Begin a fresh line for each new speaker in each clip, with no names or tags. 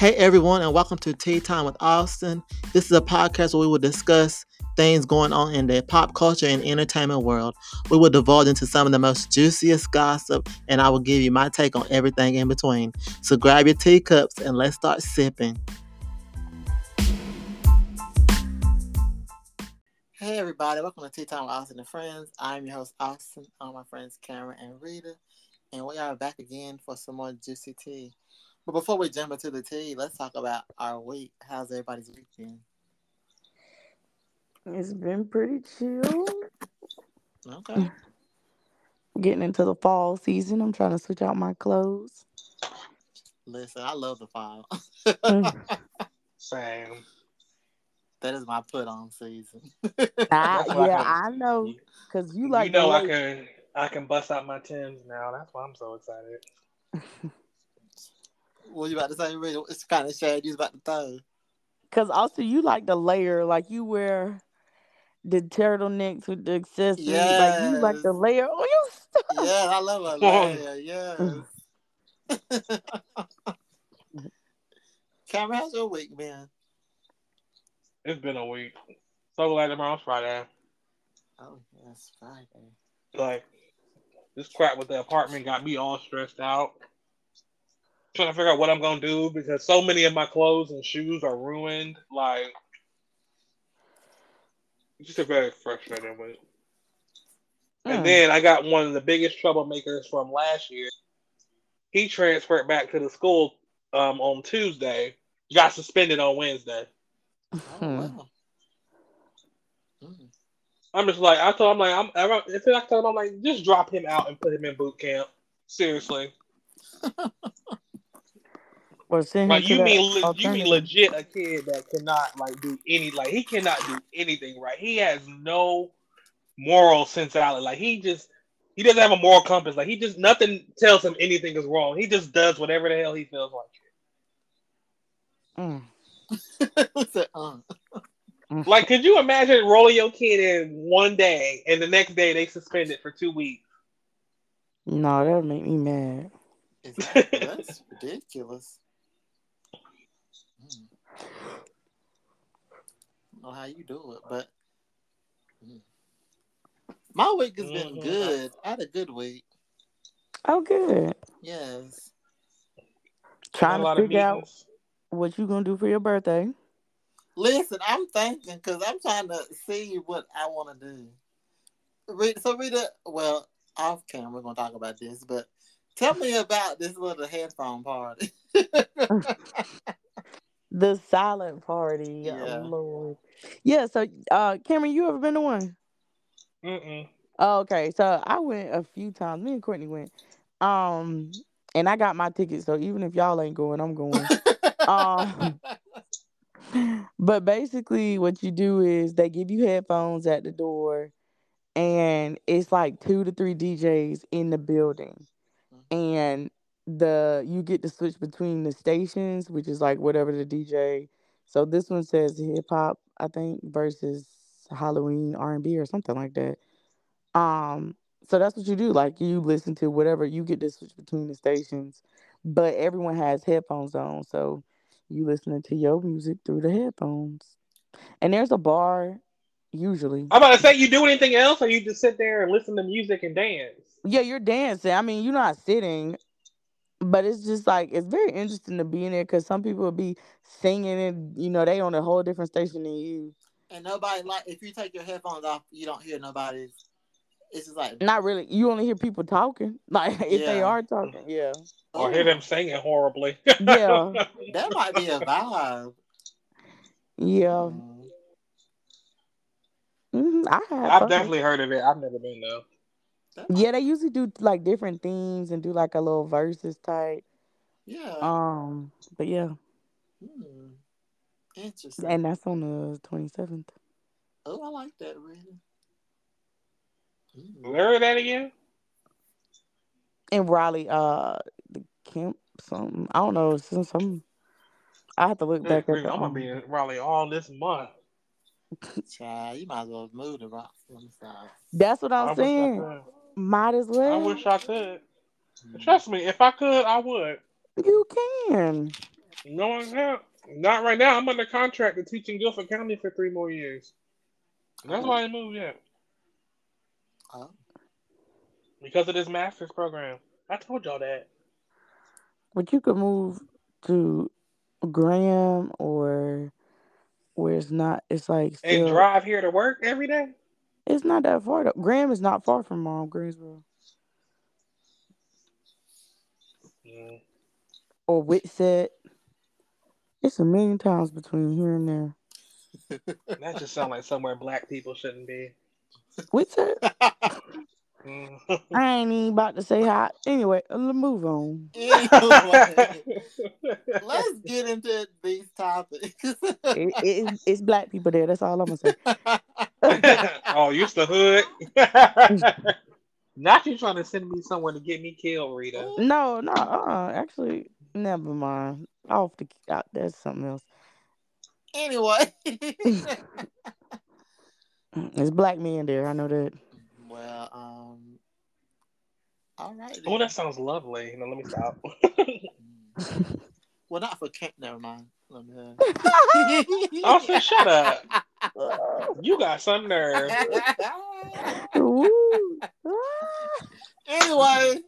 Hey everyone, and welcome to Tea Time with Austin. This is a podcast where we will discuss things going on in the pop culture and entertainment world. We will divulge into some of the most juiciest gossip, and I will give you my take on everything in between. So grab your teacups and let's start sipping. Hey everybody, welcome to Tea Time with Austin and Friends. I'm your host Austin, all my friends Cameron and Rita, and we are back again for some more juicy tea. But before we jump into the tea, let's talk about our week. How's everybody's week been?
It's been pretty chill.
Okay.
Getting into the fall season. I'm trying to switch out my clothes.
Listen, I love the fall.
Same.
that is my put on season.
I,
That's why I
yeah, I know. Because you like
you know I can I can bust out my Tims now. That's why I'm so excited.
what you about to say, Rita? It's kind of shade you about to throw.
Because also you like the layer, like you wear the turtlenecks with the accessories. Like you like the layer on your stuff.
Yeah, I love a layer. yeah. Cameron, how's your week been?
It's been a week. So glad tomorrow's Friday.
Oh, yes, Friday.
Like this crap with the apartment got me all stressed out. Trying to figure out what I'm gonna do because so many of my clothes and shoes are ruined. Like it's just a very frustrating week. And
Mm.
then I got one of the biggest troublemakers from last year. He transferred back to the school um, on Tuesday. Got suspended on Wednesday.
Oh,
Hmm.
wow. Mm.
I'm just like I told him I'm like I'm. I if I told him I'm like just drop him out and put him in boot camp. Seriously,
Or send
like
to
you
that
mean le- you mean legit a kid that cannot like do any like he cannot do anything right. He has no moral sensibility. Like he just he doesn't have a moral compass. Like he just nothing tells him anything is wrong. He just does whatever the hell he feels like.
Mm.
Uh.
Like, could you imagine rolling your kid in one day and the next day they suspend it for two weeks?
No, that would make me mad.
Exactly. That's ridiculous. Mm. I don't know how you do it, but mm. my week has been
Mhm.
good. I had a good week.
Oh, good.
Yes.
Trying to figure out what you gonna do for your birthday.
Listen, I'm thinking because I'm trying to see what I want to do. Rita, so Rita, well, off camera, we're gonna talk about this, but tell me about this little headphone party.
The silent party.
Yeah.
Oh, Lord. Yeah, so uh Cameron, you ever been to one?
Mm-mm.
Oh, okay. So I went a few times. Me and Courtney went. Um and I got my ticket, so even if y'all ain't going, I'm going. Um, but basically what you do is they give you headphones at the door and it's like two to three DJs in the building. And the you get to switch between the stations, which is like whatever the DJ. So this one says hip hop, I think, versus Halloween R and B or something like that. Um, so that's what you do. Like you listen to whatever you get to switch between the stations, but everyone has headphones on, so you listening to your music through the headphones. And there's a bar, usually.
I'm about to say, you do anything else, or you just sit there and listen to music and dance?
Yeah, you're dancing. I mean, you're not sitting, but it's just like it's very interesting to be in there because some people will be singing and you know they on a whole different station than you.
and nobody like if you take your headphones off, you don't hear nobody's. It's just like
Not really. You only hear people talking, like if they are talking. Yeah,
Or hear them singing horribly?
Yeah.
That might be a vibe.
yeah.
Mm.
hmm I have.
I've
fun.
definitely heard of it. I've never been though.
That
Yeah, they usually do like different themes and do like a little verses type.
yeah.
Um, but yeah,
Hmm. Interesting.
and that's on the twenty seventh.
oh, I like that, really. Hmm.
Where that again?
In Raleigh, uh, the camp something. I don't know. Some some. I have to look back
I'm
the.
gonna
um,
be in Raleigh all this month.
Child, you might as well move to rock on the side.
That's what
I
I'm
wish I
saying. Might as well.
I wish I could. Trust me, if I could, I would.
You can.
No, I have not right now. I'm under contract to teach in Guilford County for three more years. That's why I moved yet.
Oh.
Because of this master's program. I told y'all that.
But you could move to Graham or where it's not. It's like
And
still.
drive here to work every day.
It's not that far. Though. Graham is not far from um, Greensboro
Mm.
or Whitsett. It's a million times between here and there.
That just sounds like somewhere black people shouldn't be.
Whitsett. I ain't even about to say hi. Anyway, uh, let's move on.
anyway, let's get into these topics.
It, it, it's black people there. That's all I'm gonna say.
oh, you the hood. Not you trying to send me somewhere to get me killed, Rita.
No, no, uh, actually, never mind. Off the out, that's something else.
anyway.
It's black men there. I know that.
well, um, all right.
Oh, that sounds lovely. No, let me stop.
well, not for Kent. Never mind. Let me.
Uh, Austin, shut up. You got some nerve.
Anyway,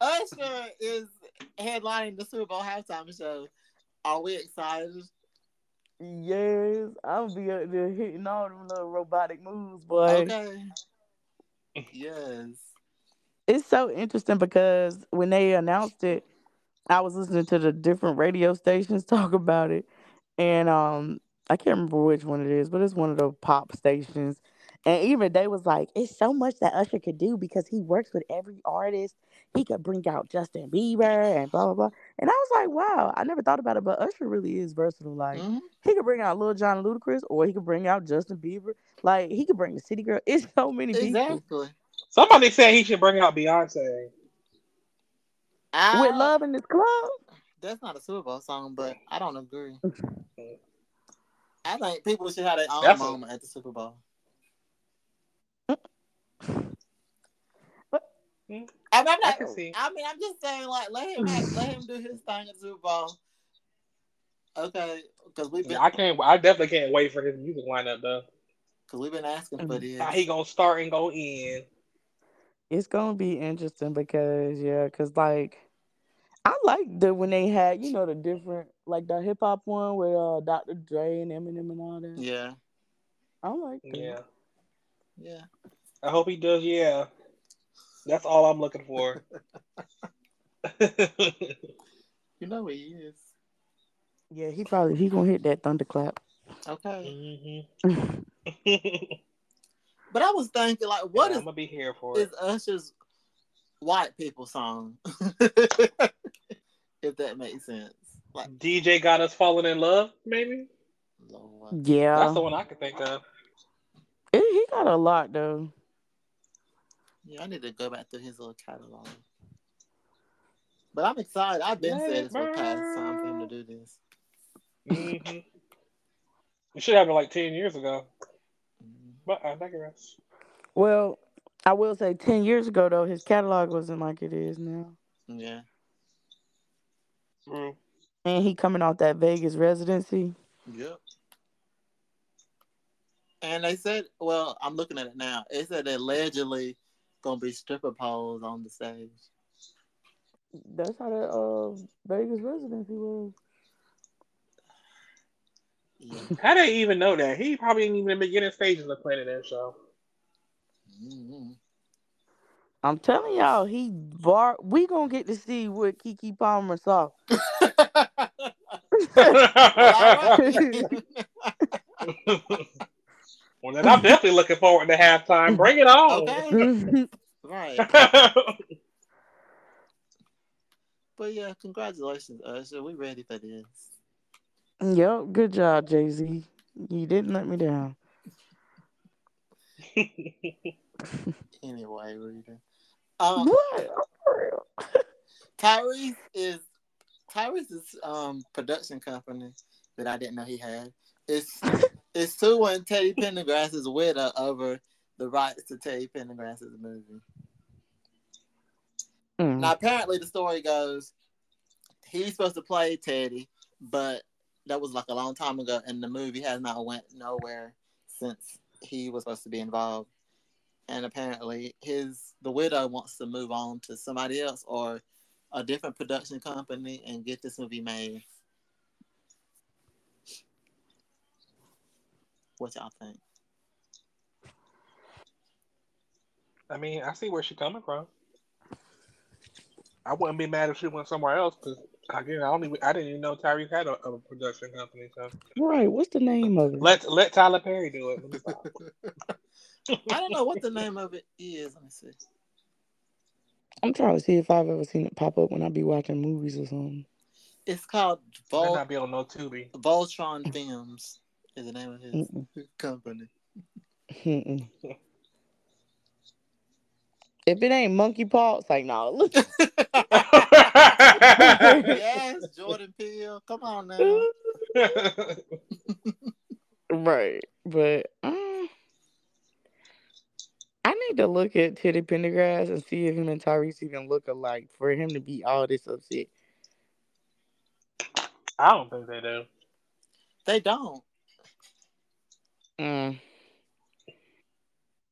Usher is headlining the Super Bowl halftime show. Are we excited?
yes, I'll be up there hitting all them little robotic moves, boy.
Okay. Yes.
It's so interesting because when they announced it, I was listening to the different radio stations talk about it, and um, I can't remember which one it is, but it's one of the pop stations. And even they was like, it's so much that Usher could do because he works with every artist. He could bring out Justin Bieber and blah blah blah. And I was like, wow, I never thought about it, but Usher really is versatile. Like
Mhm.
he could bring out Lil Jon Ludacris, or he could bring out Justin Bieber. Like he could bring the City Girl. It's so many people
Exactly.
Somebody said he should bring out Beyonce.
I,
with love in this club.
That's not a Super Bowl song, but I don't agree. I think people should have their own
That's a-
moment at the Super Bowl.
But-
I mean, I'm not,
can see.
I mean, I'm just saying, like, let him have, let him do his thing at the Super Bowl. Okay, because we've been
Yeah, I can't. I definitely can't wait for his music lineup though.
because we've been asking for this.
How he gonna start and go in?
It's gonna be interesting because yeah, cause like I like the when they had you know the different like the hip hop one with uh Dr. Dre and Eminem and all that.
Yeah,
I like that.
Yeah,
yeah.
I hope he does. Yeah, that's all I'm looking for.
You know he is.
Yeah, he probably he gonna hit that thunderclap.
Okay,
Mhm.
but I was thinking, like, what
Yeah,
is
I'm gonna be here for
is
it.
Usher's white people song? if that makes sense. Like,
DJ got us falling in love. Maybe
Lord.
Yeah,
that's the one I could think of.
He- he got a lot though.
Yeah, I need to go back through his little catalog. But I'm excited. I've been
Let
saying
it
it's for past time for him to do this.
Mm-hmm. We should have it like ten years ago. But I digress.
Well, I will say ten years ago though, his catalog wasn't like it is now.
Yeah.
Mm.
And he coming off that Vegas residency.
Yep. And they said, well, I'm looking at it now. It said allegedly gonna be stripper poles on the stage.
That's how that uh Vegas residency was.
Yeah.
How did he even know that? He probably ain't even in the beginning stages of planning that show.
Mhm.
I'm telling y'all, he bar. We gonna get to see what Keke Palmer saw.
well, then I'm definitely looking forward to halftime. Bring it on.
okay. Right. But yeah, congratulations, Usher. We ready for this.
Yep, good job, Jay Z. You didn't let me down.
Anyway, Rita. Um,
What?
Tyrese is Tyrese's um production company that I didn't know he had. It's it's suing Teddy Pendergrass's widow over the rights to Teddy Pendergrass's movie.
Mm.
Now apparently the story goes he's supposed to play Teddy, but that was like a long time ago, and the movie has not went nowhere since he was supposed to be involved. And apparently, his the widow wants to move on to somebody else or a different production company and get this movie made. What y'all think?
I mean, I see where she's coming from. I wouldn't be mad if she went somewhere else because again, I don't even I didn't even know Tyrese had a, a production company. So
Right. What's the name of it?
let let Tyler Perry do it. Let me stop.
I don't know what the name of it is. Let me see.
I'm trying to see if I've ever seen it pop up when I be watching movies or something.
It's called
Might
Vol-
not be on no Tubi.
Voltron Films. Is the name of his
Mm-mm.
company.
Mm-mm. if it ain't monkeypox, like no. Look.
yes, Jordan Peele. Come on now.
right, but um, I need to look at Teddy Pendergrass and see if him and Tyrese even look alike for him to be all this upset.
I don't think they do.
They don't.
Mm.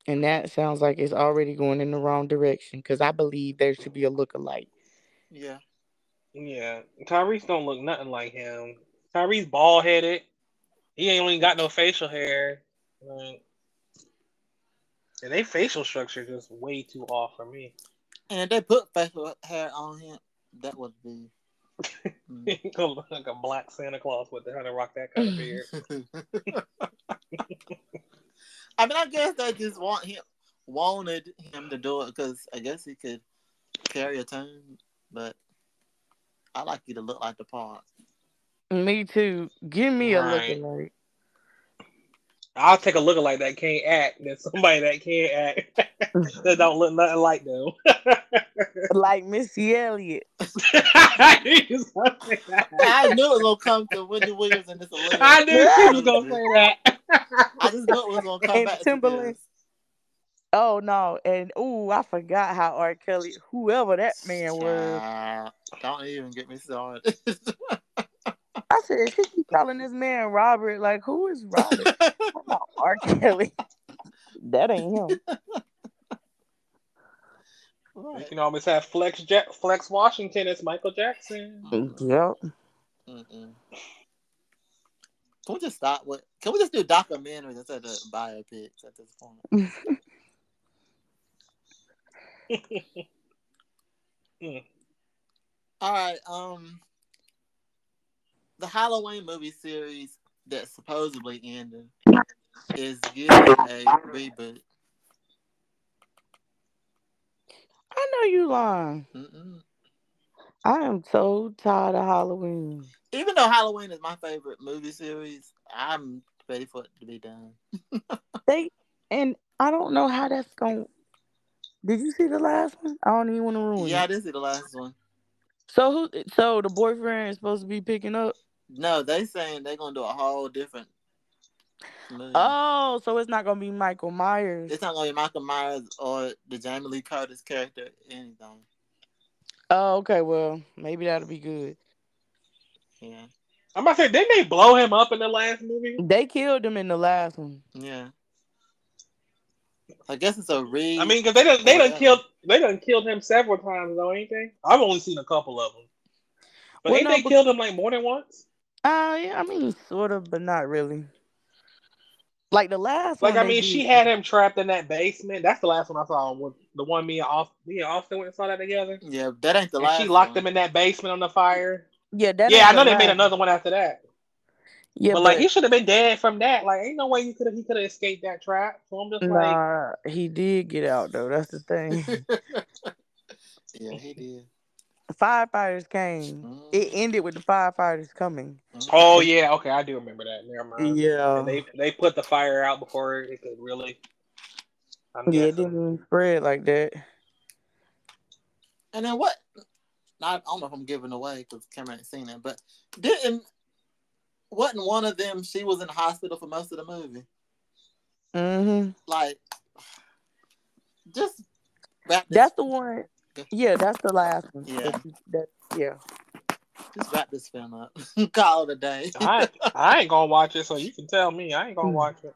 And that sounds like it's already going in the wrong direction because I believe there should be a look alike.
Yeah.
Yeah, Tyrese don't look nothing like him. Tyrese bald headed. He ain't even got no facial hair. Like, and they facial structure just way too off for me.
And if they put facial hair on him, that would be. Mm.
like a black Santa Claus with the how to rock that kind of beard.
I mean, I guess they just want him, wanted him to do it because I guess he could carry a tune. But I like you to look like the part.
Me too. Give me a
Right.
look alike.
I'll take a looker like that can't act than somebody that can't act that don't look nothing like them.
Like Missy Elliott.
I knew it was gonna come to Wendy Williams and this. Olivia.
I knew she was gonna say that.
I just knew it was gonna come
And
back
Timbaland.
to this.
Oh no, and ooh, I forgot how R. Kelly, whoever that man was.
Child, Don't even get me started.
I said, she keep calling this man Robert. Like, who is Robert? Come on, R. Kelly. That ain't him.
You can always have Flex Jack Flex Washington as Michael Jackson.
Yep.
Mm-mm. Can we just stop with? Can we just do documentaries instead of biopics at this point?
Mm.
All right. Um, the Halloween movie series that supposedly ended is getting a reboot.
I know you lying.
Mm-mm.
I am so tired of Halloween.
Even though Halloween is my favorite movie series, I'm ready for it to be done.
They and I don't know how that's going. Did you see the last one? I don't even want to ruin
Yeah, I
it.
did see the last one.
So who? So the boyfriend is supposed to be picking up.
No, they saying they're gonna do a whole different movie.
Oh, so it's not gonna be Michael Myers.
It's not gonna be Michael Myers or the Jamie Lee Curtis character, anything.
Oh, okay. Well, maybe that'll be good.
Yeah,
I'm about to say, didn't they blow him up in the last movie?
They killed him in the last one.
yeah. I guess it's a re.
I mean, because they done they done
Whatever.
killed they done killed him several times though, ain't they? I've only seen a couple of them, but
Well,
ain't
no,
they
but-
killed him like more than once?
Uh, yeah. I mean, sort of, but not really. Like the last one.
Like.
I
mean, she
did-
had him trapped in that basement. That's the last one I saw. With the one me and Austin, me and Austin went and saw that together.
yeah, that ain't the
And
last.
she locked
one.
him in that basement on the fire.
Yeah, that.
yeah, I know
the
they made another one after that.
Yeah,
but,
but,
like he should have been dead from that. Like ain't no way you could have he could have escaped that trap. So I'm just like,
nah, he did get out though. That's the thing.
yeah, he did.
firefighters came.
Mm,
It ended with the firefighters coming.
mm.
oh yeah, okay, I do remember that. Never mind.
Yeah.
And they they put the fire out before it could really. I'm
Yeah, it didn't spread like that.
And then what? I don't know if I'm giving away because Cameron ain't seen it, but didn't wasn't one of them? She was in the hospital for most of the movie.
hmm
Like, just wrap this-
That's the one. Yeah, that's the last one.
Yeah.
That, that yeah.
Just wrap this film up. Call it a day.
I I ain't gonna watch it, so you can tell me I ain't gonna watch it.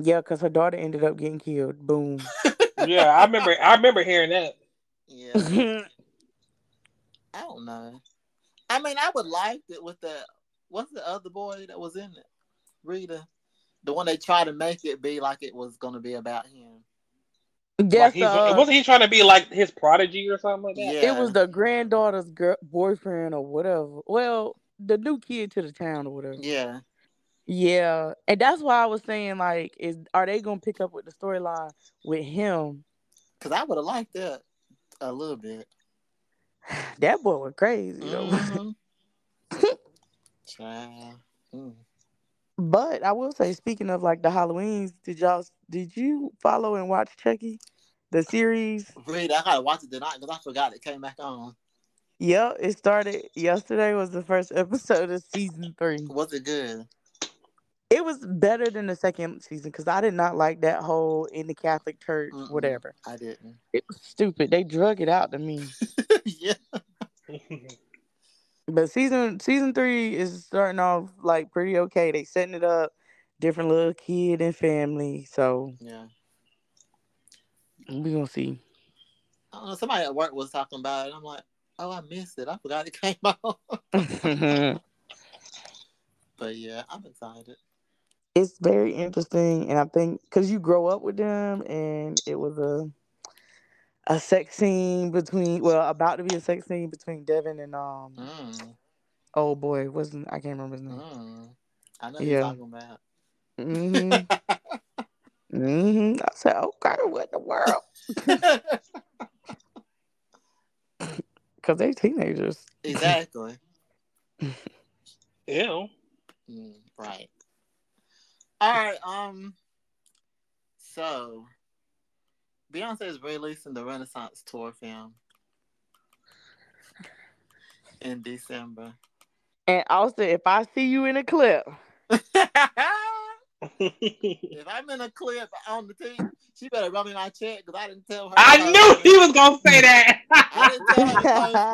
Yeah, because her daughter ended up getting killed. Boom.
Yeah, I remember. I remember hearing that.
yeah.
yeah,
I don't know. I mean, I would like it with the what's the other boy that was in it? Rita, the one they tried to make it be like it was gonna be about him.
Like
uh,
wasn't he trying to be like his prodigy or something like that?
Yeah.
it was the granddaughter's girl, boyfriend or whatever. Well, the new kid to the town or whatever.
Yeah,
Yeah, and that's why I was saying like, is are they gonna pick up with the storyline with him?
because I would have liked that a little bit.
That boy was crazy though.
Mhm. Mm.
But I will say, speaking of like the Halloweens, did y'all did you follow and watch Chucky, the series?
Rita, I gotta watch it tonight because I forgot it came back on.
Yep, it started yesterday. Was the first episode of season three.
Was it good?
It was better than the second season because I did not like that whole in the Catholic Church,
Mm-mm.
whatever.
I didn't.
It was stupid. They drug it out to me.
yeah.
But season season three is starting off like pretty okay. They setting it up, different little kid and family. So
Yeah.
we gonna see.
I don't know. Somebody at work was talking about it. I'm like, oh, I missed it. I forgot it came out. but yeah, I'm excited.
It's very interesting, and I think because you grow up with them, and it was a a sex scene between well, about to be a sex scene between Devin and um
Mm,
oh boy, wasn't I can't remember his name.
mm. I know
Yeah.
you're talking about.
hmm hmm I said, okay, what in the world? Because they're teenagers.
exactly.
Ew.
Mm, right. All right. Um. So, Beyonce is releasing the Renaissance tour film in December.
And also, if I see you in a clip,
if I'm in a clip on the team, she better run me my check because I didn't tell her.
I knew he was gonna say that.
I didn't tell her. to post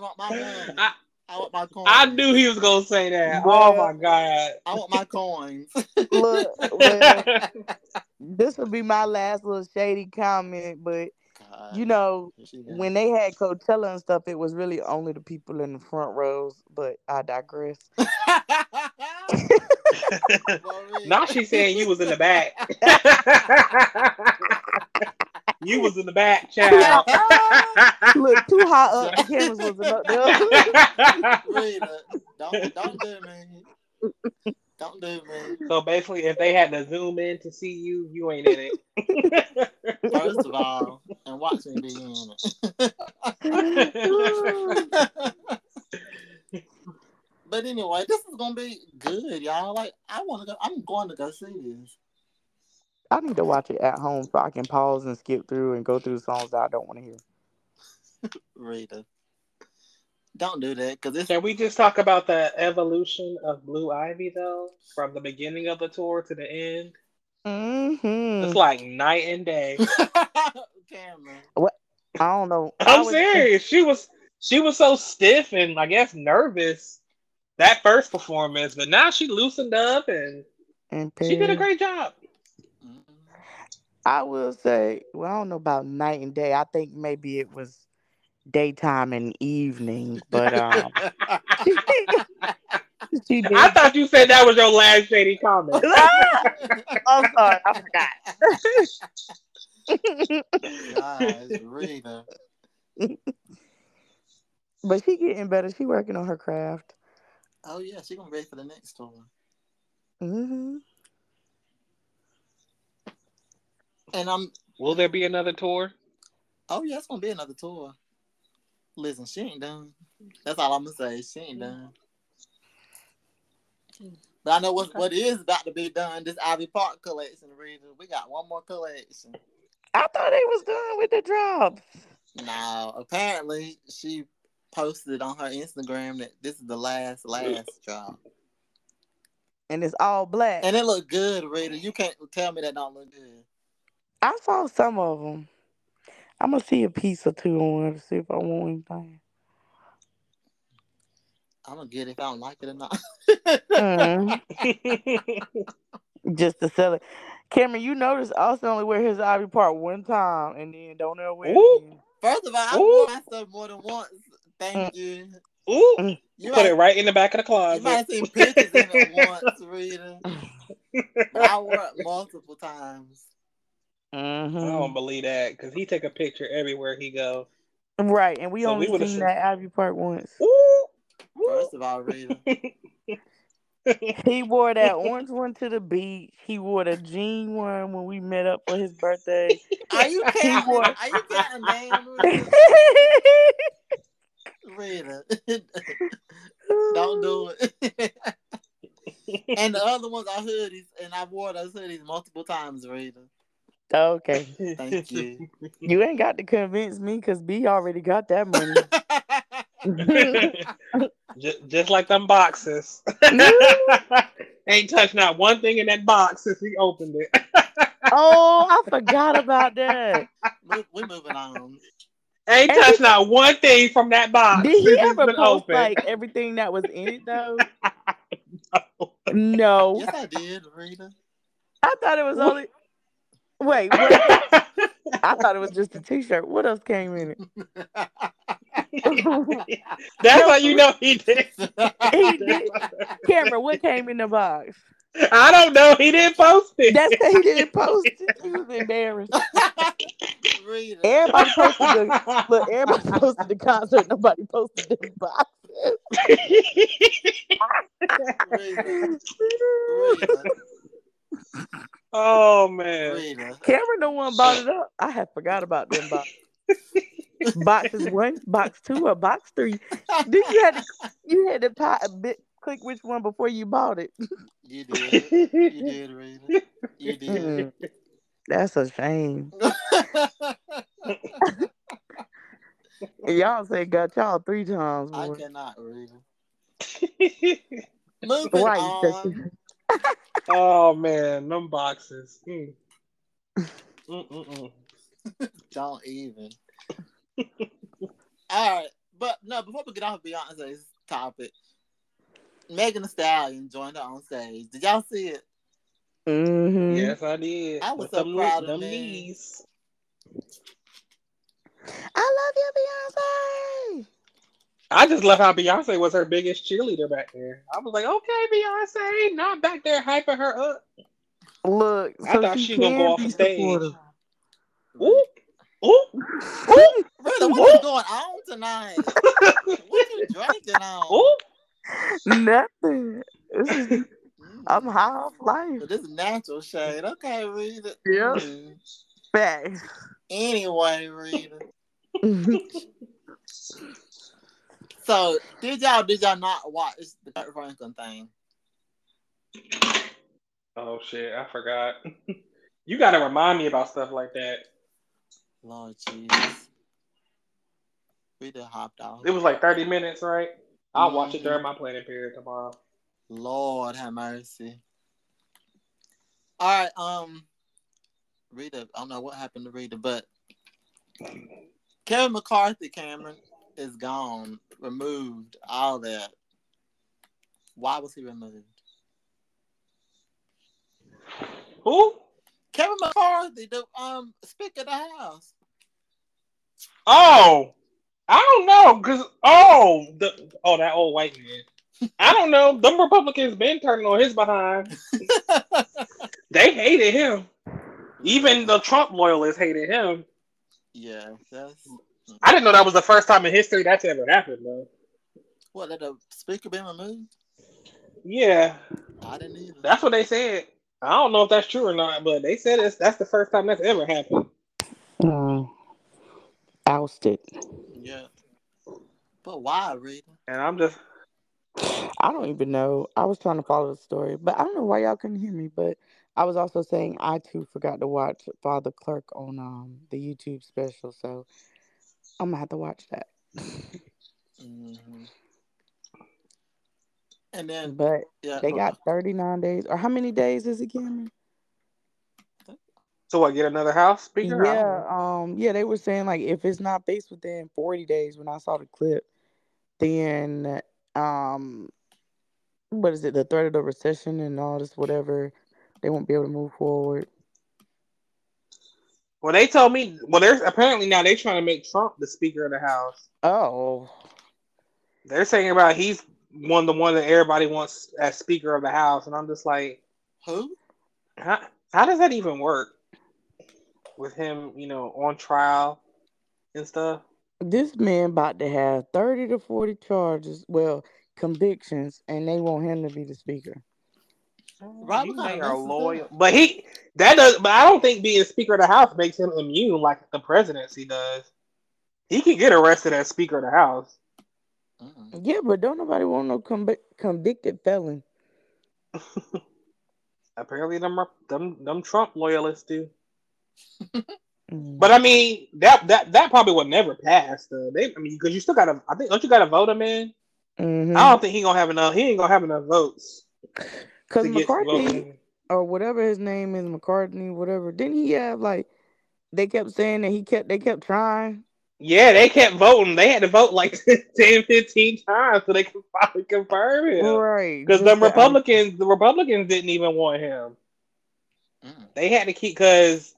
want my money.
I,
I want my coins.
I knew he was gonna say that.
Well-
Oh my god.
I want my coins.
look, well, this will be my last little shady comment, but
God,
you know,
here she goes.
when they had Coachella and stuff, it was really only the people in the front rows. But I digress.
now she's saying you was in the back. You was in the back, child.
Look, too high up. The cameras wasn't up there.
Rita, don't don't do me. Don't do me.
so basically, if they had to zoom in to see you, you ain't in it.
First of all, and watch me be in it. but anyway, this is gonna be good, y'all. Like I wanna go I'm going to go see this.
I need to watch it at home so I can pause and skip through and go through songs that I don't want to hear.
Rita. Don't do that because it's
Can we just talk about the evolution of Blue Ivy though, from the beginning of the tour to the end?
Mm-hmm.
It's like night and day.
Cameron.
I don't know. I
I'm
was-
serious. She was she was so stiff and I guess nervous that first performance, but now she loosened up and
And
she did a great job.
I will say, well, I don't know about night and day. I think maybe it was daytime and evening, but um, she did.
I thought you said that was your last shady comment.
I'm sorry, I forgot.
Guys, Rita.
but she getting better. She working on her craft.
Oh yeah, she gonna be ready for the next tour.
hmm
And I'm
Will there be another tour?
oh yeah, it's gonna be another tour. Listen, she ain't done. That's all I'm gonna say. She ain't done. But I know what what is about to be done. This Ivy Park collection, Rita. We got one more collection.
I thought they was done with the drops.
Now, apparently, she posted on her Instagram that this is the last last drop,
And it's all black.
and it looked good, Rita. You can't tell me that don't look good.
I saw some of them. I'm gonna see a piece or two on to see if I want anything.
I'm gonna get it if I don't like it or not.
Mhm. Just to sell it. Cameron, you notice Austin only wear his Ivy Park one time and then don't ever wear
Ooh.
it again.
First of all, I
Ooh.
wore my stuff more than once. Thank you.
Ooh,
You
put it right in the back of the closet.
you might have seen pictures of it once, Rita. I wore it multiple times.
I
Mhm.
don't believe that because he take a picture everywhere he go.
Right, and we
So
only
we
seen
seen-
that Ivy Park once.
Ooh,
First of all, Rita.
He wore that orange one to the beach. He wore the jean one when we met up for his birthday.
Are you
He
counting?
wore-
Are you counting down, Rita? Rita. Don't do it. and the other ones are hoodies, and I wore those hoodies multiple times, Rita.
Okay,
Thank you.
you ain't got to convince me because B already got that money.
just, just like them boxes. Ain't touched not one thing in that box since he opened it.
oh, I forgot about that.
Mo- We're moving on.
Ain't
And
touched not one thing from that box.
Did he ever post
open.
like everything that was in it though? No,
Yes, I did, Rita.
I thought it was only. Wait, what? I thought it was just a T-shirt. What else came in it?
That's how you know he did.
He did. Camera, what came in the box?
I don't know. He didn't post it.
That's because he didn't post it. He was embarrassed.
Rita.
Everybody posted the look. Everybody posted the concert. Nobody posted the boxes.
Rita. Rita.
oh man.
Rita.
Cameron the one bought it up. I had forgot about them boxes. Boxes one, box two, or box three. Then you had to you had to pi- a bit, click which one before you bought it.
You did. You did, Rita. You did.
Mm, That's a shame. Y'all say got y'all three times
I cannot, Rita. Moving
Right.
on.
Oh man, them boxes. Mm.
Don't even. All right, but no. Before we get off Beyonce's topic, Megan Thee Stallion joined her on stage. Did y'all see it?
hmm
Yes, I did.
I was
With
so
them,
proud of
them
me.
knees.
I love you, Beyonce.
I just love how Beyonce was her biggest cheerleader back there. I was like, okay, Beyonce, not back there hyping her up.
Look,
I
so
thought
she
she gonna go off the stage.
supportive.
Ooh, ooh,
Rita, what is going on tonight? What you drinking on?
ooh.
Nothing. Is,
Mm.
I'm high off life.
But this is natural shade. Okay, Rita.
Yeah.
Mm.
Facts.
Anyway, Rita. So did y'all did y'all not watch the Franklin thing?
Oh shit, I forgot. you gotta remind me about stuff like that.
Lord Jesus. We Rita hopped off.
It was like 30 minutes, right? I'll watch it during my planning period tomorrow.
Lord have mercy. All right, um, Rita, I don't know what happened to Rita, but Kevin McCarthy, Cameron, is gone, removed, all that. Why was he removed?
Who?
Kevin McCarthy, the um Speaker of the House.
Oh, I don't know, cause oh, the oh that old white man. I don't know. Them Republicans been turning on his behind. They hated him. Even the Trump loyalists hated him.
yeah, that's
I didn't know that was the first time in history that's ever happened, though.
what did the speaker been removed?
Yeah,
I didn't either.
that's what they said. I don't know if that's true or not, but they said it's that's the first time that's ever happened.
Mm. Ousted.
Yeah. But why, Rita?
And I'm just
I don't even know. I was trying to follow the story, but I don't know why y'all couldn't hear me. But I was also saying I too forgot to watch Father Clerk on um the YouTube special, so I'm gonna have to watch that.
hmm And then
but
yeah,
they
go
got 39 days, or how many days is it, Cameron?
So what? Get another house speaker?
Yeah, um, yeah, they were saying like if it's not fixed within forty days when I saw the clip, then um what is it, the threat of the recession and all this whatever, they won't be able to move forward.
Well, they told me. Well, there's apparently now they're trying to make Trump the Speaker of the House.
Oh,
they're saying about he's one the one that everybody wants as Speaker of the House, and I'm just like,
who?
How how does that even work with him? You know, on trial and stuff.
This man about to have thirty to forty charges, well, convictions, and they want him to be the Speaker.
Robert they are loyal, but he that does. But I don't think being Speaker of the House makes him immune like the presidency does. He can get arrested as Speaker of the House.
Mm-hmm. Yeah, but don't nobody want no convicted felon.
Apparently, them them them Trump loyalists do. mm-hmm. But I mean, that that that probably would never pass. Though. They, I mean, because you still got to. I think don't you got to vote him in? Mm-hmm. I don't think he gonna have enough. He ain't gonna have enough votes.
Because McCarthy or whatever his name is, McCartney, whatever. Didn't he have like? They kept saying that he kept. They kept trying.
Yeah, they kept voting. They had to vote like 10, 15 times so they could finally confirm him.
Right.
Because the Republicans, the Republicans didn't even want him. Mm. They had to keep because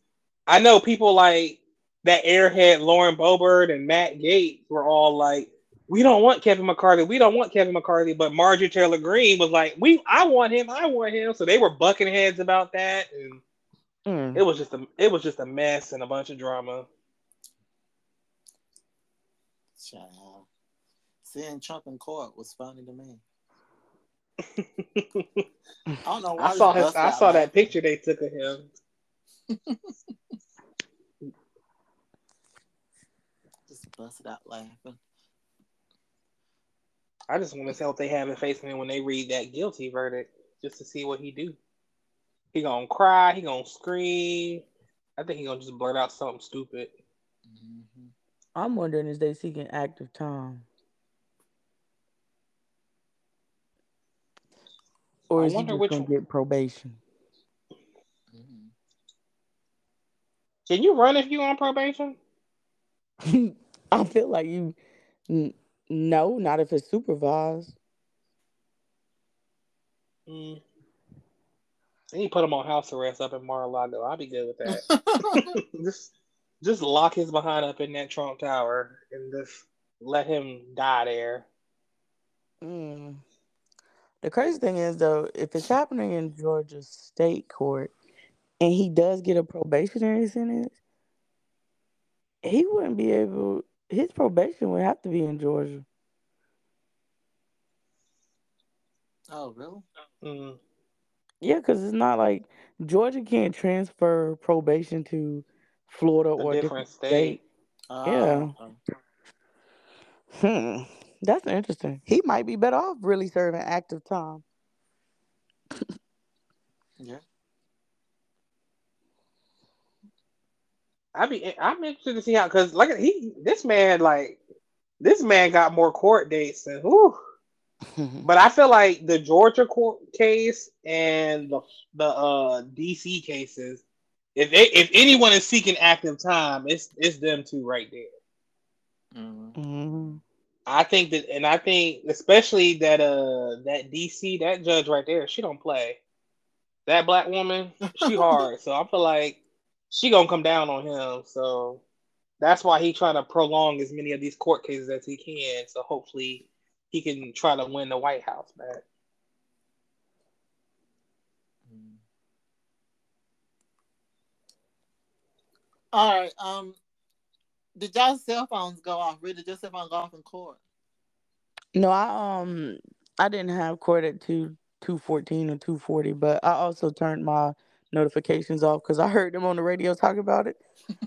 I know people like that airhead Lauren Boebert and Matt Gaetz were all like, we don't want Kevin McCarthy. We don't want Kevin McCarthy. But Marjorie Taylor Greene was like, we, I want him. I want him. So they were bucking heads about that, and mm. it was just a, it was just a mess and a bunch of drama.
Child. Seeing Trump in court was funny to me.
I don't know. I saw his. I saw laughing. that picture they took of him.
just busted out laughing.
I just want to see what they have in face me when they read that guilty verdict, just to see what he do. He gonna cry. He gonna scream. I think he gonna just blurt out something stupid.
Mm-hmm. I'm wondering is they seeking active time? Or is he just gonna get probation?
Mm-hmm. Can you run if you on probation?
I feel like you. N- no, not if it's supervised.
Mm. And you put him on house arrest up in Mar-a-Lago. I'll be good with that. just just lock his behind up in that Trump Tower and just let him die there.
Mm. The crazy thing is, though, if it's happening in Georgia State Court and he does get a probationary sentence, he wouldn't be able. His probation would have to be in Georgia.
Oh, really?
Mm.
Yeah, because it's not like Georgia can't transfer probation to Florida a or different, different state. state. Uh, yeah. Hmm. That's interesting. He might be better off really serving active time.
yeah.
I be I'm interested to see how because like he this man like this man got more court dates than who. but I feel like the Georgia court case and the the uh DC cases if they, if anyone is seeking active time, it's it's them two right there.
Mm-hmm.
I think that, and I think especially that uh that DC that judge right there, she don't play. That black woman, she hard. so I feel like she gonna come down on him. So that's why he trying to prolong as many of these court cases as he can. So hopefully he can try to win the White House back.
All right. Um, did y'all cell phones go off? Really, did your cell phone go off in court?
No, I um I didn't have court at two two fourteen or two forty, but I also turned my notifications off because I heard them on the radio talk about it.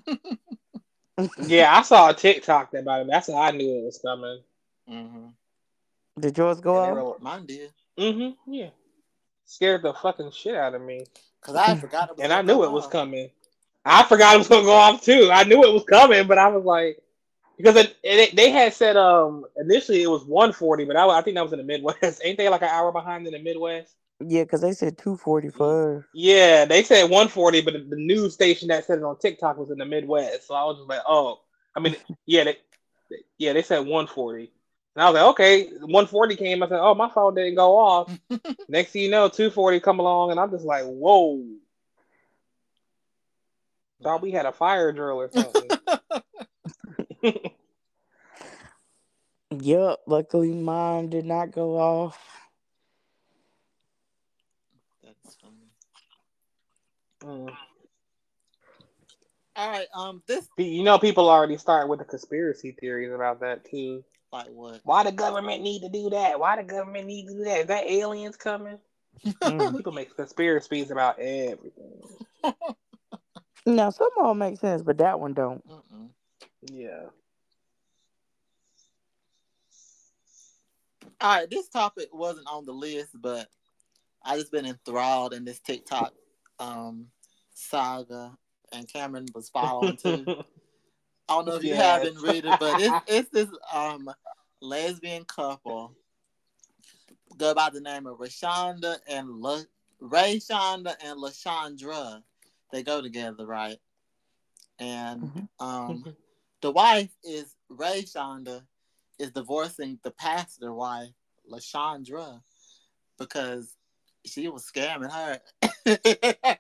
yeah, I saw a TikTok about it. That's how I knew it was coming.
Mm-hmm.
Did yours go off?
Mine did.
Mm-hmm. Yeah. Scared the fucking shit out of me.
Cause I forgot.
and I knew it was coming. I forgot it was gonna go off too. I knew it was coming, but I was like, because it, it, they had said um initially it was 140, but I, I think that was in the Midwest. Ain't they like an hour behind in the Midwest?
Yeah, because they said 245.
Yeah, they said 140, but the news station that said it on TikTok was in the Midwest. So I was just like, oh, I mean, yeah, they, yeah, they said 140. And I was like, okay, 140 came. I said, oh, my phone didn't go off. Next thing you know, 240 come along, and I'm just like, whoa. Thought we had a fire drill or something.
Yep, luckily mine did not go off.
That's funny.
Mm.
All right. Um, this
You know, people already start with the conspiracy theories about that too.
like what?
Why the government need to do that? Why the government need to do that? Is that aliens coming?
Mm.
People make conspiracies about everything.
Now some of them make sense, but that one don't.
Mm-mm.
Yeah.
All right, this topic wasn't on the list, but I just been enthralled in this TikTok um saga, and Cameron was following too. I don't know if you
Yes.
haven't read it, but it's it's this um lesbian couple go by the name of Rashonda and La Ray Shonda and Lashandra. They go together, right? And
Mhm.
um the wife is Ray Shonda is divorcing the pastor wife, Lashandra, because she was scamming her.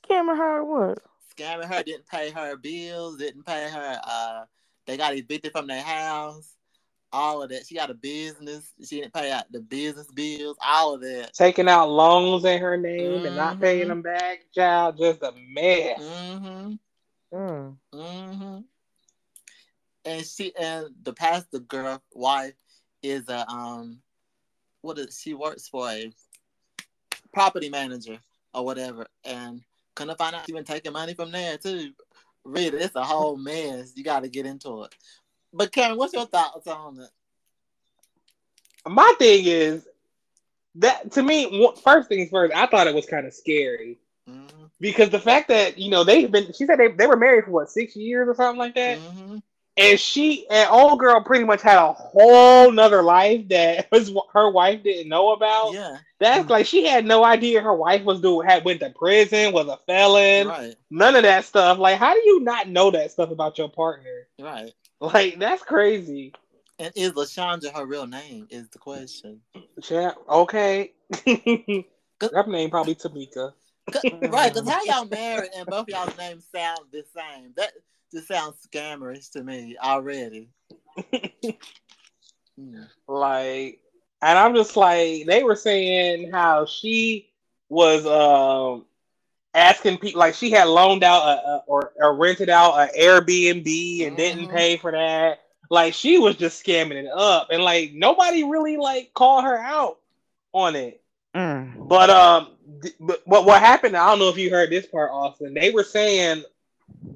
Scamming her or what?
scamming her, didn't pay her bills, didn't pay her uh they got evicted from their house, all of that. She got a business, she didn't pay out the business bills, all of that.
Taking out loans in her name and not paying
Mhm.
them back, child, just a mess.
Mm-hmm.
Mm.
Mm-hmm. And she and the pastor girl wife is a um what is she works for a property manager or whatever and couldn't find out she been taking money from there too. Really, it's a whole mess. You gotta get into it. But Karen, what's your thoughts on it?
My thing is that to me, first things first, I thought it was kind of scary
Mm-hmm.
because the fact that you know they've been, she said they, they were married for what six years or something like that,
Mm-hmm.
And she and old girl pretty much had a whole nother life that was her wife didn't know about.
Yeah,
That's like she had no idea her wife was doing had went to prison, was a felon,
right,
none of that stuff. Like, how do you not know that stuff about your partner?
right.
Like, that's crazy.
And is Lashandra her real name? Is the question.
Yeah. okay. Her name probably Tamika.
right, because how y'all married and both y'all's names sound the same? That just sounds scammerish to me already.
Like, and I'm just like, they were saying how she was um asking people, like she had loaned out a, a, or, or rented out an Airbnb and didn't
Mhm.
pay for that. Like she was just scamming it up, and like nobody really like called her out on it.
Mm.
But um, th- but what what happened? I don't know if you heard this part, Austin. They were saying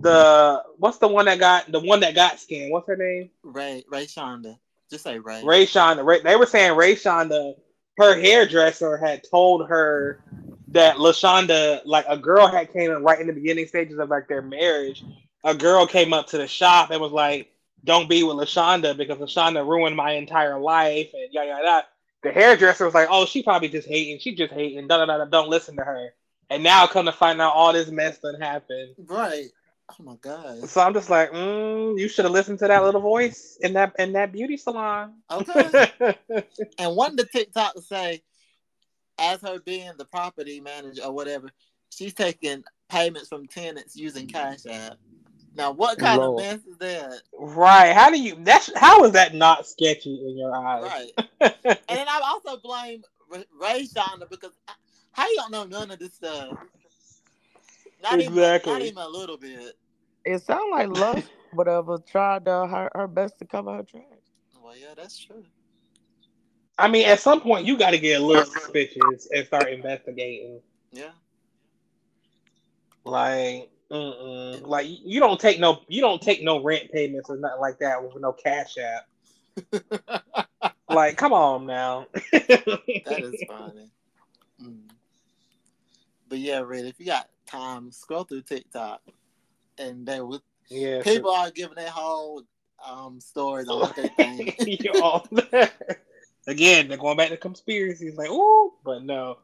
the what's the one that got the one that got scammed? What's her name?
Ray, Ray Shonda. Just say Ray.
Ray Shonda. Ray, they were saying Ray Shonda, her hairdresser had told her that Lashonda, like a girl had came in right in the beginning stages of like their marriage. A girl came up to the shop and was like, "Don't be with Lashonda because Lashonda ruined my entire life." And yada yada. yada. The hairdresser was like, "Oh, she probably just hating. She just hating. Da da da. da, Don't listen to her." And now come to find out all this mess done happened.
Right. Oh my god.
So I'm just like, mm, you should have listened to that little voice in that in that beauty salon.
Okay. and one of the TikTok say, as her being the property manager or whatever, she's taking payments from tenants using Cash App. Now, what kind
Lord.
of mess is that?
Right. How do you that's how is that not sketchy in your eyes?
Right. and then I also blame Ra- Ray Shonda because how you don't know none of this stuff? Not
Exactly.
Even, not even a little bit.
It sounds like Lust, whatever, tried uh, her, her best to cover her tracks.
Well, yeah, that's true.
I mean, at some point you gotta get a little suspicious and start investigating.
Yeah.
Like mm-mm. like you don't take no you don't take no rent payments or nothing like that with no cash app. Like, come on now.
That is funny. Mm. But yeah, Red, if you got time, scroll through TikTok, and they would
yeah.
people are giving their whole um stories on what they think.
Again, they're going back to conspiracies. Like, ooh, but no,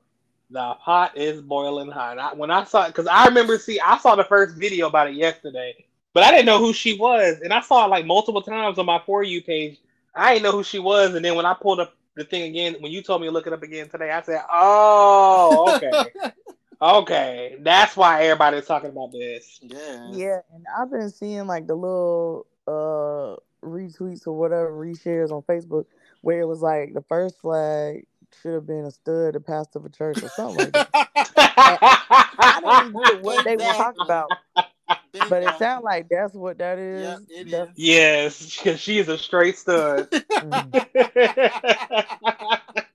the pot is boiling hot. I, when I saw it, because I remember, see, I saw the first video about it yesterday, but I didn't know who she was, and I saw it like multiple times on my for you page. I didn't know who she was, and then when I pulled up the thing again, when you told me to look it up again today, I said, "Oh, okay, okay, that's why everybody's talking about this."
Yeah.
Yeah, and I've been seeing like the little uh retweets or whatever reshares on Facebook where it was like the first flag should have been a stud, a pastor of a church, or something like that. I didn't know what they were talking about, but it sounds like that's what that is.
Yep, it
That's-
is.
yes, because she is a straight stud.
Mm.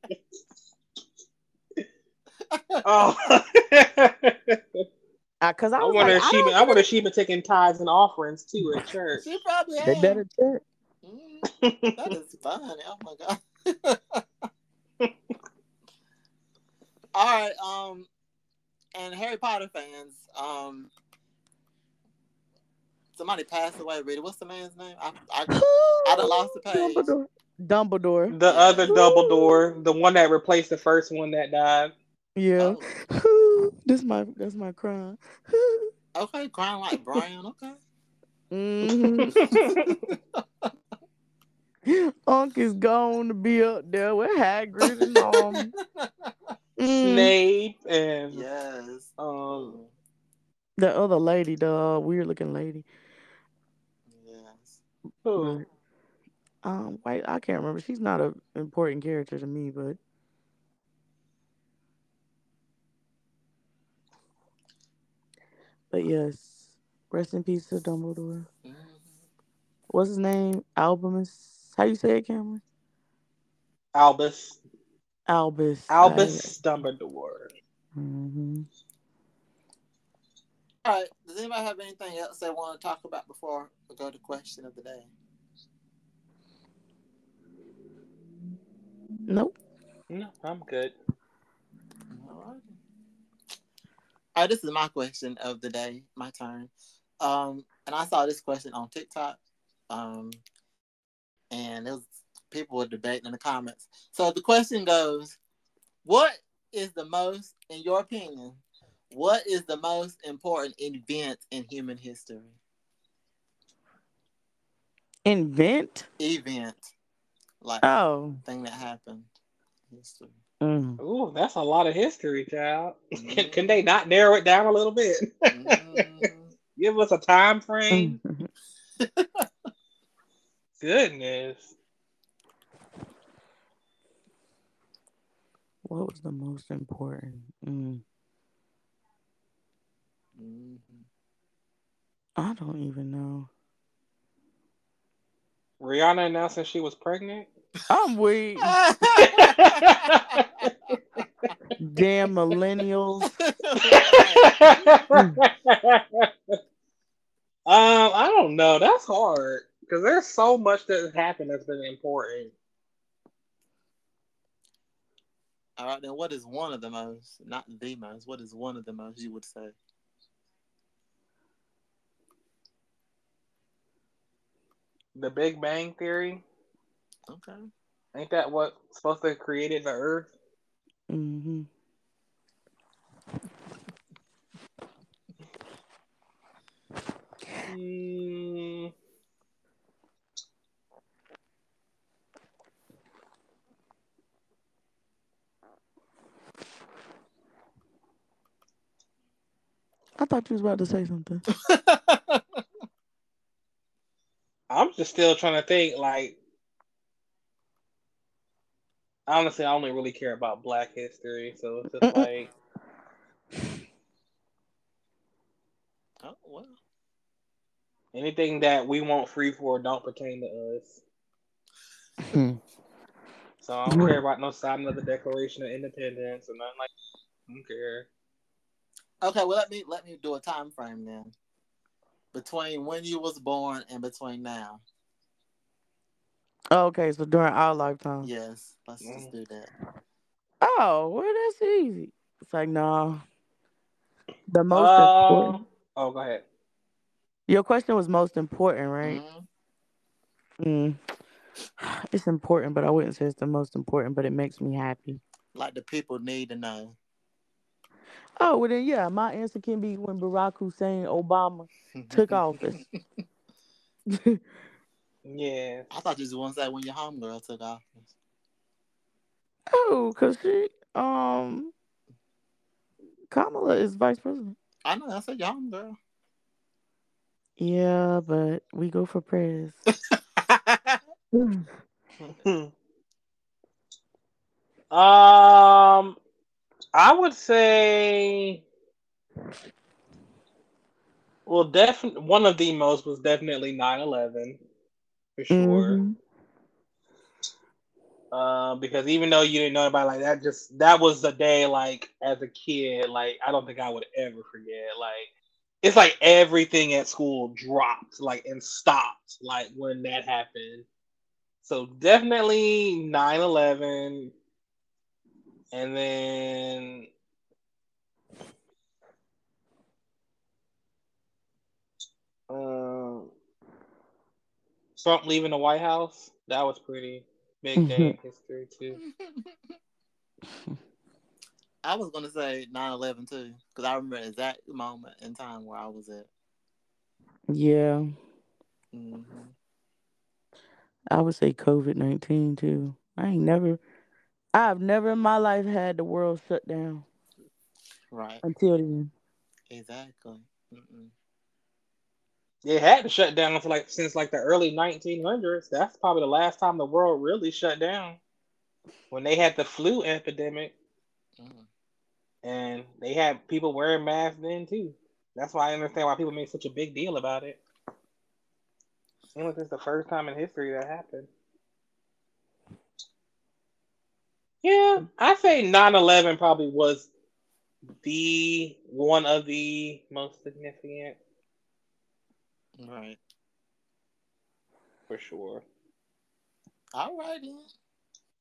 oh.
Uh, Cause I
I
was
wonder
like,
if
I
she
don't
been, I wonder
think
if she been taking tithes and offerings too at church.
She probably
they
has.
better church.
Mm, that is fun. Oh my god. All right. Um, and Harry Potter fans. Um, somebody passed away. Rita, what's the man's name? I I, I done lost the page.
Dumbledore. Dumbledore.
The other Dumbledore, the one that replaced the first one that died.
Yeah.
Oh,
this my that's my crime.
okay, crying like Brian. Okay.
hmm Unc is gone to be up there with Hagrid and um.
Snape and
yes.
um
the other lady, the uh, weird looking lady.
Yes.
who?
Um, wait, I can't remember. She's not an important character to me, but but yes, rest in peace to Dumbledore. What's his name? Albumus. How you say it, Cameron?
Albus.
Albus.
Albus Dumbledore.
hmm
All right. Does anybody have anything else they want to talk about before we go to question of the day?
Nope.
No, I'm good.
All right. Right, this is my question of the day, my turn. Um, and I saw this question on TikTok. Um, and it was people were debating in the comments. So the question goes, what is the most, in your opinion, what is the most important event in human history?
Invent.
Event. Like
Oh.
thing that happened. History.
Mm.
Ooh, that's a lot of history, child.
Mhm.
Can, can they not narrow it down a little bit?
Mhm.
Give us a time frame.
Mm.
Goodness.
What was the most important? Mm.
Mhm.
I don't even know.
Rihanna announcing she was pregnant.
I'm weak. Damn millennials.
um, I don't know. That's hard because there's so much that happened that's been important.
All right, then what is one of the most, not the most, what is one of the most you would say?
The Big Bang Theory.
Okay.
Ain't that what supposed to have created the Earth?
hmm
Mm,
I thought you was about to say something.
I'm just still trying to think. Like, honestly, I only really care about Black history, so it's just
Mm-mm.
like
oh, well.
anything that we want free for don't pertain to us.
Hmm.
So I don't care about no signing of the Declaration of Independence and nothing like. I don't care.
Okay, well let me let me do a time frame then. Between when you was born and between now.
Okay, so during our lifetime.
Yes, let's just do that.
Oh, well, that's easy. It's like, no. The most
Uh,
important.
oh, go ahead.
Your question was most important, right?
Mhm.
Mm. It's important, but I wouldn't say it's the most important. But it makes me happy.
Like the people need to know.
Oh well, then yeah, my answer can be when Barack Hussein Obama took office.
Yeah.
I thought you was going to say when your homegirl took office.
oh, cause she um Kamala is vice president.
I know, that's a young girl.
Yeah, but we go for prayers.
um, I would say, well, definitely one of the most was definitely 9-11, for sure.
Mhm.
Uh, because even though you didn't know about like that, just that was the day like as a kid, like I don't think I would ever forget. Like it's like everything at school dropped, like and stopped, like when that happened. So definitely 9-11. And then Trump leaving the White House. That was pretty big day in history too.
I was going to say 9 11 too, because I remember the exact moment in time where I was at.
Yeah,
hmm
I would say COVID nineteen too. I ain't never, I've never in my life had the world shut down
Right,
until then.
exactly. Mm-mm.
It had to shut down for like since like the early 1900s. That's probably the last time the world really shut down. When they had the flu epidemic,
Mm.
and they had people wearing masks then too. That's why I understand why people make such a big deal about it. Seems like it's the first time in history that happened. Yeah, I say 9/11 probably was the one of the most significant
Right.
for sure.
All right then.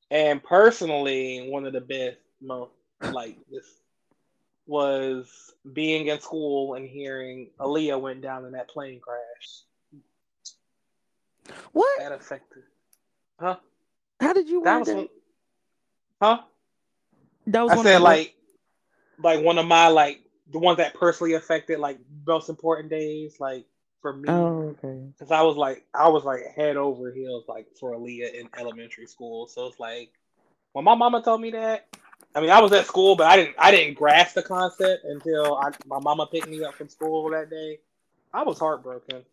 And personally, one of the best, most like this was being in school and hearing Aaliyah went down in that plane crash.
What?
That affected, huh?
How did you
That
word
was,
that?
one, huh?
That was
I
one
said
of the
like, like one of my like the ones that personally affected like most important days, like for me.
Oh, okay.
Cause I was like, I was like head over heels like for Aaliyah in elementary school. So it's like when my mama told me that. I mean, I was at school, but I didn't, I didn't grasp the concept until I, my mama picked me up from school that day. I was heartbroken.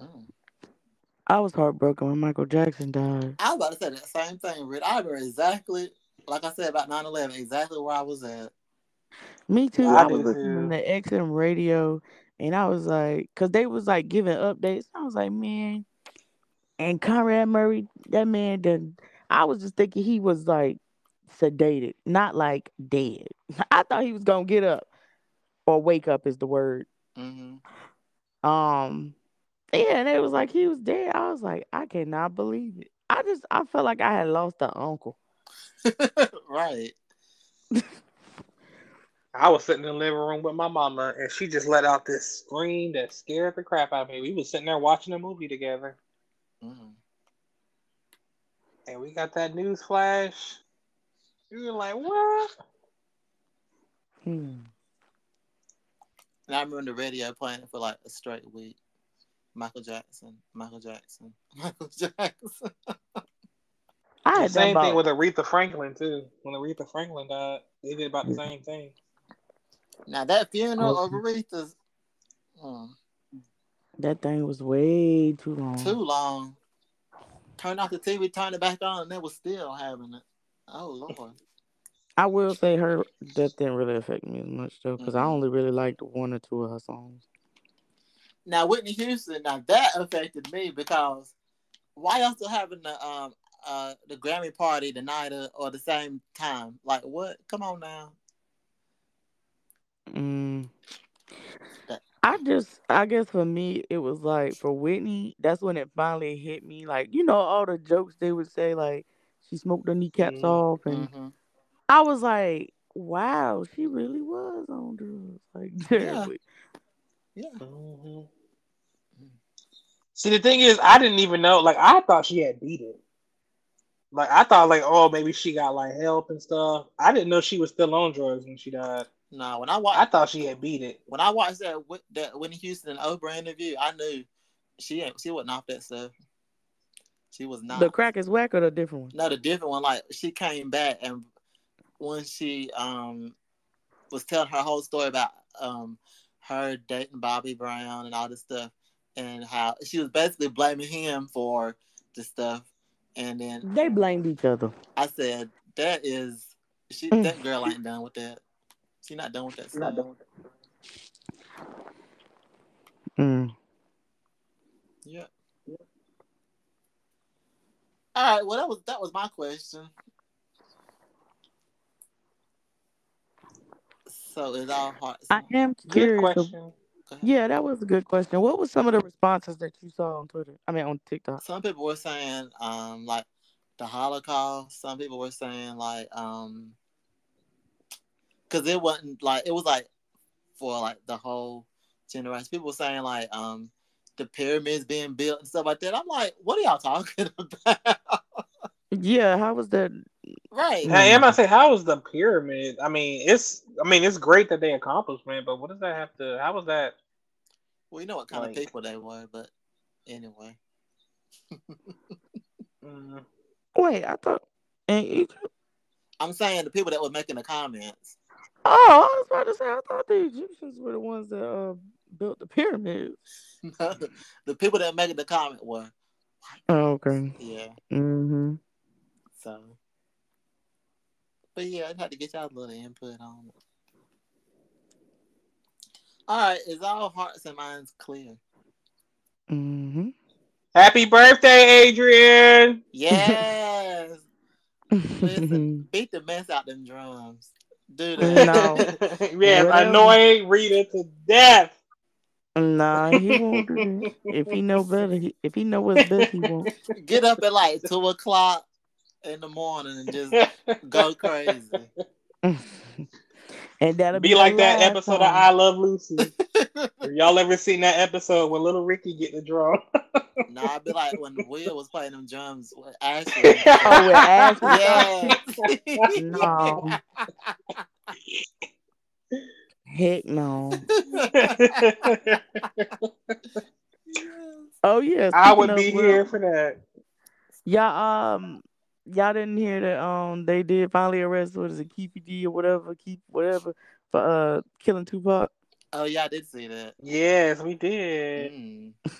Mm.
I was heartbroken when Michael Jackson died.
I was about to say the same thing, Rick. I remember exactly, like I said about 9 11, exactly where I was at.
Me too.
I
I, was
do
listening
too.
to XM radio, and I was like, cause they was like giving updates. I was like, man, and Conrad Murray, that man, done. I was just thinking he was like sedated, not like dead. I thought he was gonna get up or wake up is the word.
hmm
Um, yeah, and it was like he was dead. I was like, I cannot believe it. I just, I felt like I had lost an uncle.
right.
I was sitting in the living room with my mama, and she just let out this scream that scared the crap out of me. We was sitting there watching a movie together,
Mm.
and we got that news flash. We were like, "What?"
Hmm.
And I remember the radio playing it for like a straight week. Michael Jackson, Michael Jackson, Michael Jackson.
I
The
had that
same thing
about,
with Aretha Franklin too. When Aretha Franklin died, they did about the same thing.
Now that funeral of
Okay.
Aretha's mm,
that thing was way too long.
too long. Turn off the TV, turn it back on, and they were still having it. Oh Lord.
I will say her death didn't really affect me as much though, because I
Mhm.
only really liked one or two of her songs.
Now Whitney Houston, now that affected me because why y'all still having the um uh the Grammy party the night of, or the same time? Like what? Come on now.
Mm. I just, I guess for me, it was like for Whitney, that's when it finally hit me. Like, you know, all the jokes they would say, like, she smoked her kneecaps
Mhm.
off. And
hmm
I was like, wow, she really was on drugs. Like, terribly.
Yeah.
Mhm. See, the thing is, I didn't even know. Like, I thought she had beat it. Like, I thought, like, oh, maybe she got like help and stuff. I didn't know she was still on drugs when she died.
Nah, when I watched,
I thought she had beat it.
when I watched that Whit- that Whitney Houston and Oprah interview, I knew she ain't she wasn't off that stuff. She was not.
The crack is whack or the different one?
No, the different one. Like she came back and when she um was telling her whole story about um her dating Bobby Brown and all this stuff, and how she was basically blaming him for the stuff, and then
They blamed each other.
I said that is she that girl ain't done with that. She not done with that stuff.
Mm.
Yeah. All right. Well, that was that was my question. So is our hearts?
I am curious. of-
question.
yeah, that was a good question. What was some of the responses that you saw on Twitter? I mean, on TikTok.
Some people were saying um like the Holocaust. Some people were saying like um because it wasn't like it was like for like the whole generation. People were saying like um the pyramids being built and stuff like that. I'm like, what are y'all talking about?
Yeah, how was that?
right.
Hey, am I say how was the pyramid? I mean, it's I mean it's great that they accomplished, man. But what does that have to? How was that?
Well, you know what kind
Like-
of people they were, but anyway.
Mm,
Wait, I thought in Egypt.
I'm saying the people that were making the comments.
Oh, I was about to say I thought the Egyptians were the ones that uh, built the pyramids.
the people that making the comment were,
Oh, okay.
yeah.
Mm-hmm.
So, but yeah, I had to get y'all a little input on it. All right, is all hearts and minds clear?
Mm-hmm.
Happy birthday, Adrian!
Yes. Listen, beat the mess out them drums. Do that.
No.
yes,
Whatever.
annoy Rita to death.
nah, he won't do that. If he know better, he, if he know what's best, he won't.
Get up at like two o'clock in the morning and just go crazy.
and that'll be,
Be like that
last
episode of. I Love Lucy. Y'all ever seen that episode when little Ricky get the drum?
No, I'd be like when Will was playing them drums with Ashley.
Oh, with Ashley.
Yeah.
No. Heck no. Oh yeah.
I would be
Will,
here for that.
Y'all um y'all didn't hear that um they did finally arrest what is it, Keffe D or whatever, keep whatever for uh killing Tupac.
Oh yeah, I did see that.
Yes, we did.
Mm.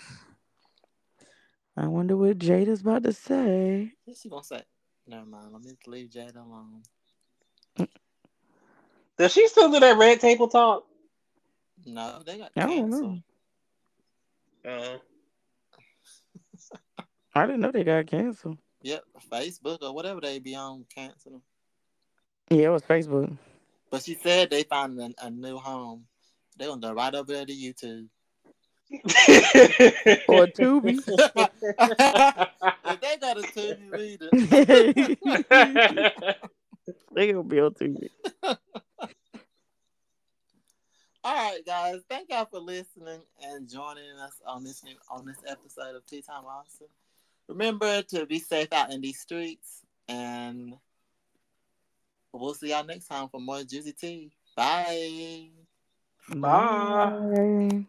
I wonder what Jada's about to say.
What's she gonna say? Never mind. Let me just leave Jada alone.
Does she still do that red table talk?
No, they got
I don't know.
canceled.
Uh,
I didn't know they got canceled.
Yep, Facebook or whatever they be on canceled. them.
Yeah, it was Facebook.
But she said they found a, a new home. They gonna go right over there to YouTube.
Or Tubi.
if they got a Tubi reader,
they gonna be on Tubi.
All right, guys. Thank y'all for listening and joining us on this new, on this episode of Tea Time Austin. Remember to be safe out in these streets, and we'll see y'all next time for more juicy tea. Bye.
Bye.
Bye.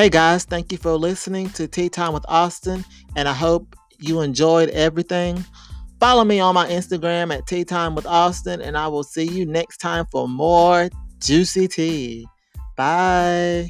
Hey guys, thank you for listening to Tea Time with Austin, and I hope you enjoyed everything. Follow me on my Instagram at Tea Time with Austin, and I will see you next time for more juicy tea. Bye.